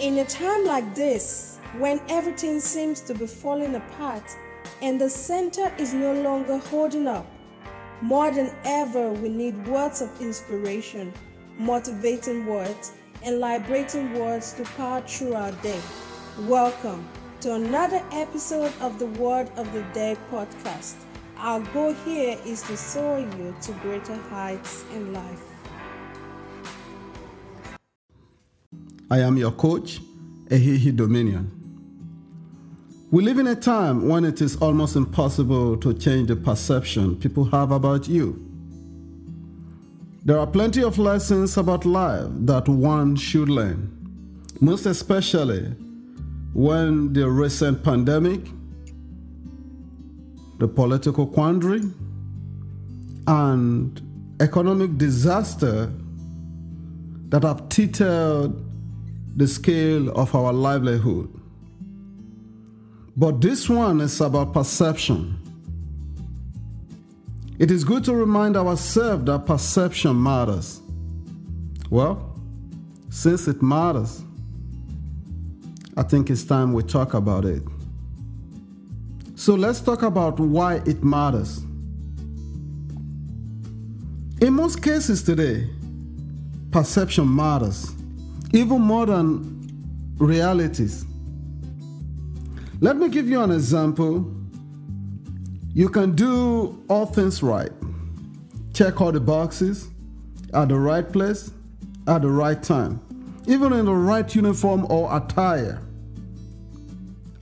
In a time like this, when everything seems to be falling apart and the center is no longer holding up, more than ever, we need words of inspiration, motivating words, and liberating words to power through our day. Welcome to another episode of the Word of the Day podcast. Our goal here is to soar you to greater heights in life. I am your coach, Ehihi Dominion. We live in a time when it is almost impossible to change the perception people have about you. There are plenty of lessons about life that one should learn, most especially when the recent pandemic, the political quandary, and economic disaster that have teetered the scale of our livelihood. But this one is about perception. It is good to remind ourselves that perception matters. Well, since it matters, I think it's time we talk about it. So let's talk about why it matters. In most cases today, perception matters even more than realities. Let me give you an example. You can do all things right, check all the boxes at the right place at the right time, even in the right uniform or attire,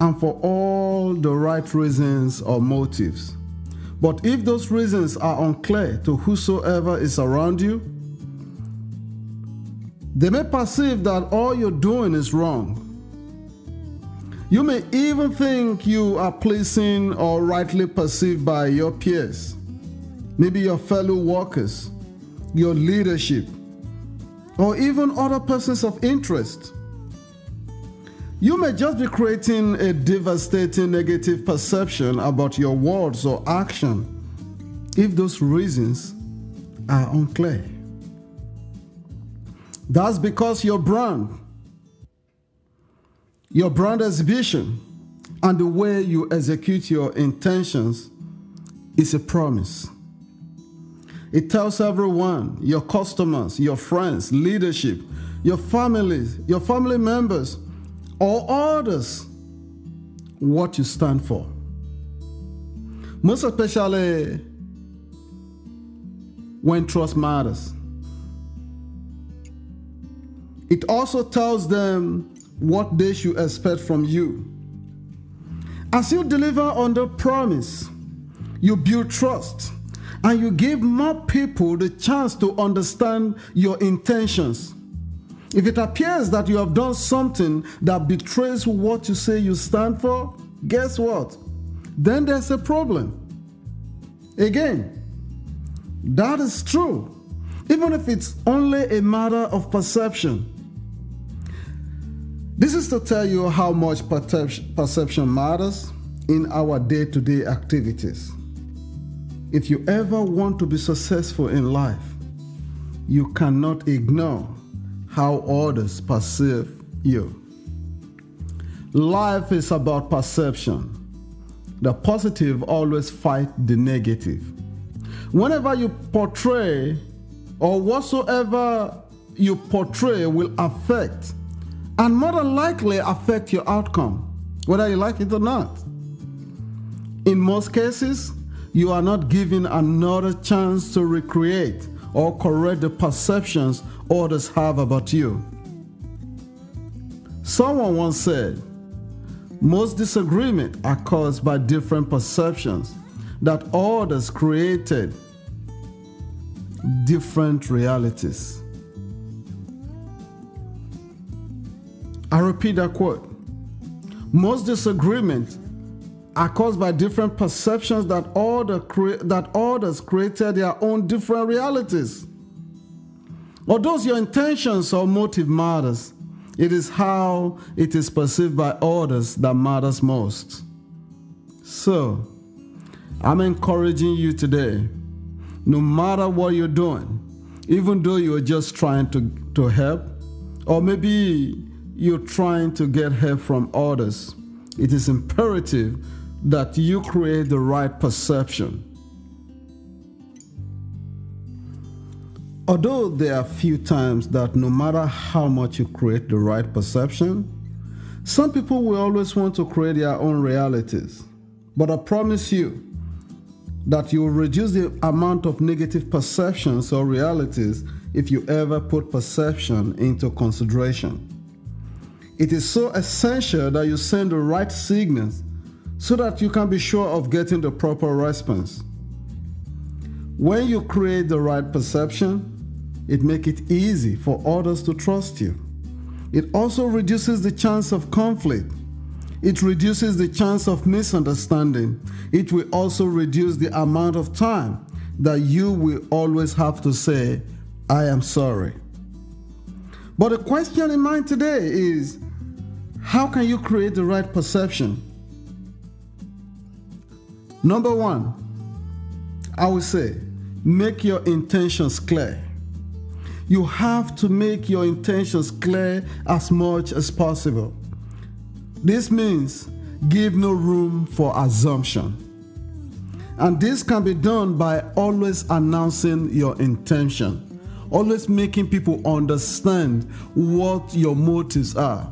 and for all the right reasons or motives. But if those reasons are unclear to whosoever is around you, they may perceive that all you're doing is wrong. You may even think you are pleasing or rightly perceived by your peers, maybe your fellow workers, your leadership, or even other persons of interest. You may just be creating a devastating negative perception about your words or action if those reasons are unclear. That's because your brand, your brand exhibition, and the way you execute your intentions is a promise. It tells everyone, your customers, your friends, leadership, your families, your family members, or others, what you stand for. Most especially when trust matters. It also tells them what they should expect from you. As you deliver on the promise, you build trust and you give more people the chance to understand your intentions. If it appears that you have done something that betrays what you say you stand for, guess what? Then there's a problem. Again, that is true, even if it's only a matter of perception. This is to tell you how much perception matters in our day to day activities. If you ever want to be successful in life, you cannot ignore how others perceive you. Life is about perception. The positive always fight the negative. Whenever you portray or whatsoever you portray will affect and more than likely affect your outcome, whether you like it or not. In most cases, you are not given another chance to recreate or correct the perceptions others have about you. Someone once said, most disagreements are caused by different perceptions that others created different realities. I repeat that quote. Most disagreements are caused by different perceptions that, order cre- that others created their own different realities. Although your intentions or motive matters, it is how it is perceived by others that matters most. So, I'm encouraging you today, no matter what you're doing, even though you're just trying to, to help, or maybe you're trying to get help from others, it is imperative that you create the right perception. Although there are few times that no matter how much you create the right perception, some people will always want to create their own realities. But I promise you that you will reduce the amount of negative perceptions or realities if you ever put perception into consideration. It is so essential that you send the right signals so that you can be sure of getting the proper response. When you create the right perception, it makes it easy for others to trust you. It also reduces the chance of conflict. It reduces the chance of misunderstanding. It will also reduce the amount of time that you will always have to say, I am sorry. But the question in mind today is how can you create the right perception? Number one, I would say, make your intentions clear you have to make your intentions clear as much as possible. This means give no room for assumption. And this can be done by always announcing your intention, always making people understand what your motives are.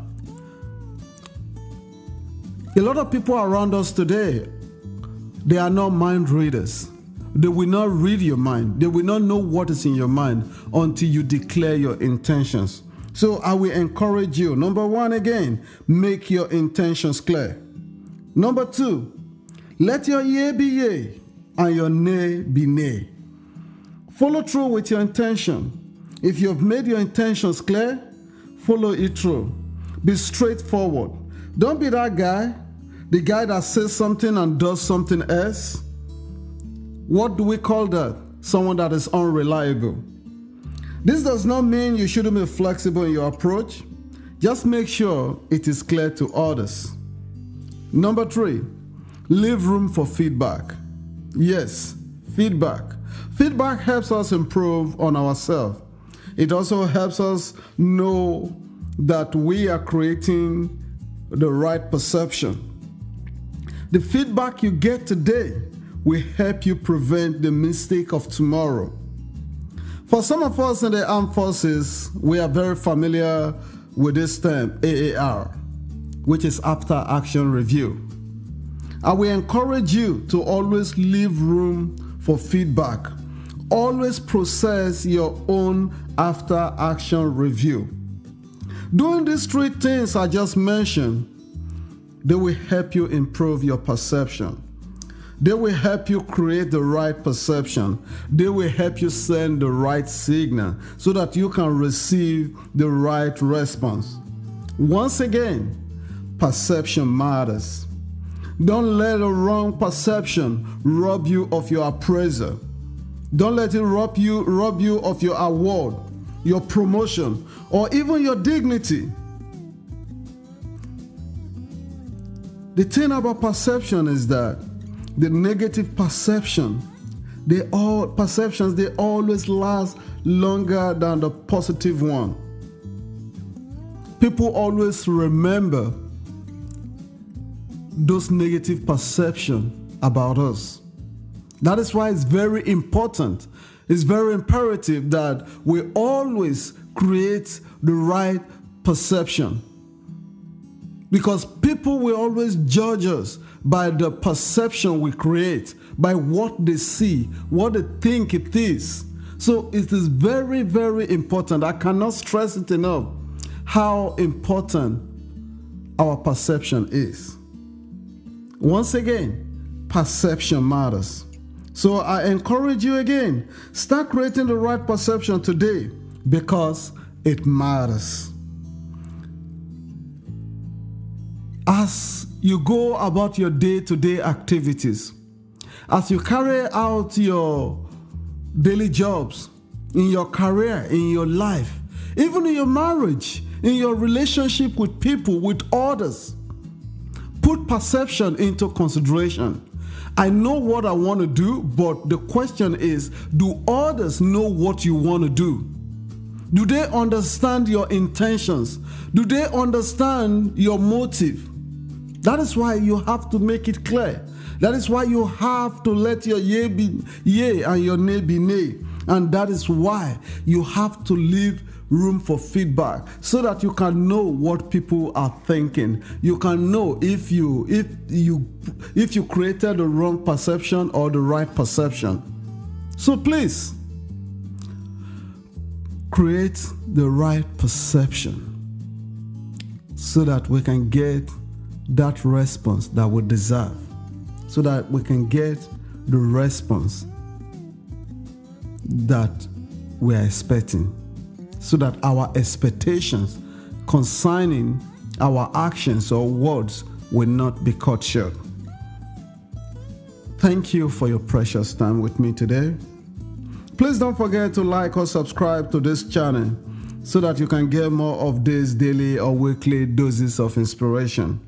A lot of people around us today, they are not mind readers. They will not read your mind. They will not know what is in your mind until you declare your intentions. So I will encourage you. Number one, again, make your intentions clear. Number two, let your yea be yea and your nay be nay. Follow through with your intention. If you have made your intentions clear, follow it through. Be straightforward. Don't be that guy, the guy that says something and does something else. What do we call that? Someone that is unreliable. This does not mean you shouldn't be flexible in your approach. Just make sure it is clear to others. Number three, leave room for feedback. Yes, feedback. Feedback helps us improve on ourselves. It also helps us know that we are creating the right perception. The feedback you get today will help you prevent the mistake of tomorrow. For some of us in the armed forces, we are very familiar with this term AAR, which is after action review. I will encourage you to always leave room for feedback. Always process your own after action review. Doing these three things I just mentioned, they will help you improve your perception. They will help you create the right perception. They will help you send the right signal so that you can receive the right response. Once again, perception matters. Don't let a wrong perception rob you of your appraisal. Don't let it rob you rob you of your award, your promotion, or even your dignity. The thing about perception is that the negative perception they all perceptions they always last longer than the positive one people always remember those negative perception about us that is why it's very important it's very imperative that we always create the right perception because people will always judge us by the perception we create, by what they see, what they think it is. So it is very, very important. I cannot stress it enough how important our perception is. Once again, perception matters. So I encourage you again start creating the right perception today because it matters. as you go about your day to day activities, as you carry out your daily jobs, in your career, in your life, even in your marriage, in your relationship with people, with others, put perception into consideration. I know what I want to do, but the question is do others know what you want to do? Do they understand your intentions? Do they understand your motive? That is why you have to make it clear. That is why you have to let your yea be yea and your nay be nay. And that is why you have to leave room for feedback so that you can know what people are thinking. You can know if you if you if you created the wrong perception or the right perception. So please create the right perception so that we can get that response that we deserve. So that we can get the response that we are expecting so that our expectations concerning our actions or words will not be cut short. Thank you for your precious time with me today. Please don't forget to like or subscribe to this channel so that you can get more of these daily or weekly doses of inspiration.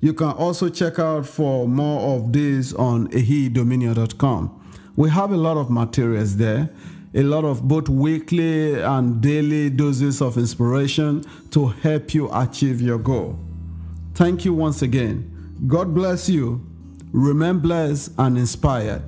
You can also check out for more of this on ehidominion.com. We have a lot of materials there a lot of both weekly and daily doses of inspiration to help you achieve your goal. Thank you once again. God bless you. Remain blessed and inspired.